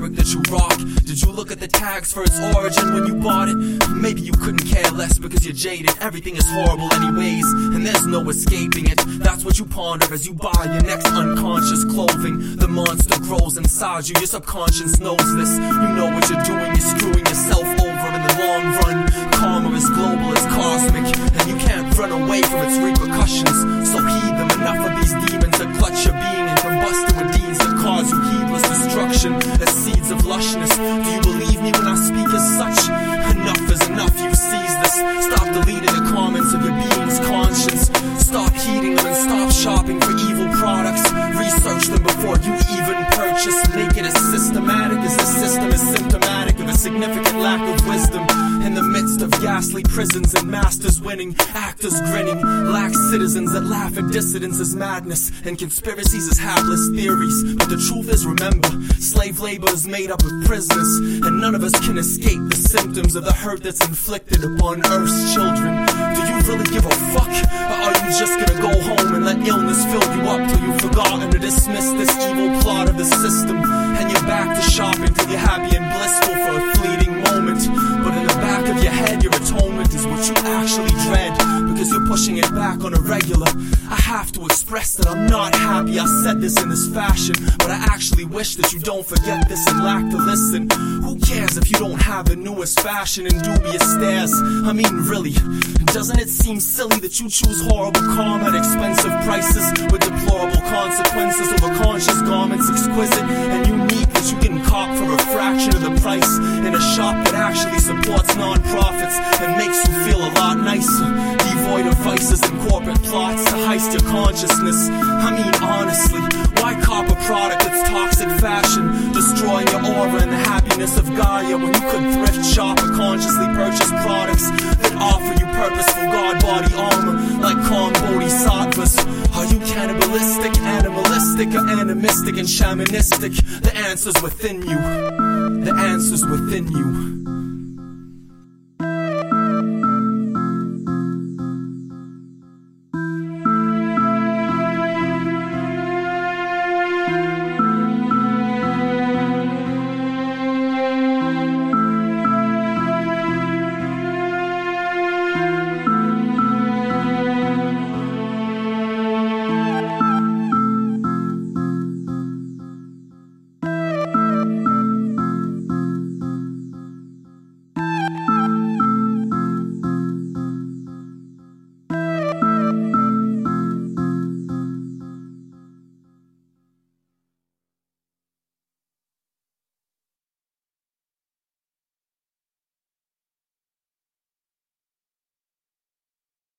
fabric that you rock? Did you look at the tags for its origin when you bought it? Maybe you couldn't care less because you're jaded. Everything is horrible anyways, and there's no escaping it. That's what you ponder as you buy your next unconscious clothing. The monster grows inside you, your subconscious knows this. You know what you're doing, you're screwing yourself over in the long run. Karma is global, lushness. Do you believe me when I speak as such? Enough is enough, you seize this. Stop deleting the comments of your being's conscience. Stop heeding them and stop shopping for evil products. Research them before you even purchase. Make it as systematic as the system is symptomatic of a significant lack of wisdom. Ghastly prisons and masters winning, actors grinning, lax citizens that laugh at dissidents as madness, and conspiracies as hapless theories. But the truth is, remember, slave labor is made up of prisoners, and none of us can escape the symptoms of the hurt that's inflicted upon Earth's children. Do you really give a fuck? Or are you just gonna go home and let illness fill you up till you've forgotten to dismiss this evil plot of the system? Actually dread. Because you're pushing it back on a regular. I have to express that I'm not happy I said this in this fashion. But I actually wish that you don't forget this and lack to listen. Who cares if you don't have the newest fashion and dubious stares? I mean, really, doesn't it seem silly that you choose horrible karma at expensive prices with deplorable consequences over conscious garments exquisite actually supports non-profits and makes you feel a lot nicer, devoid of vices and corporate plots to heist your consciousness. I mean, honestly, why cop a product that's toxic fashion, destroying your aura and the happiness of Gaia when you could thrift shop or consciously purchase products that offer you purposeful God body armor or animistic and shamanistic? The answer's within you. The answer's within you.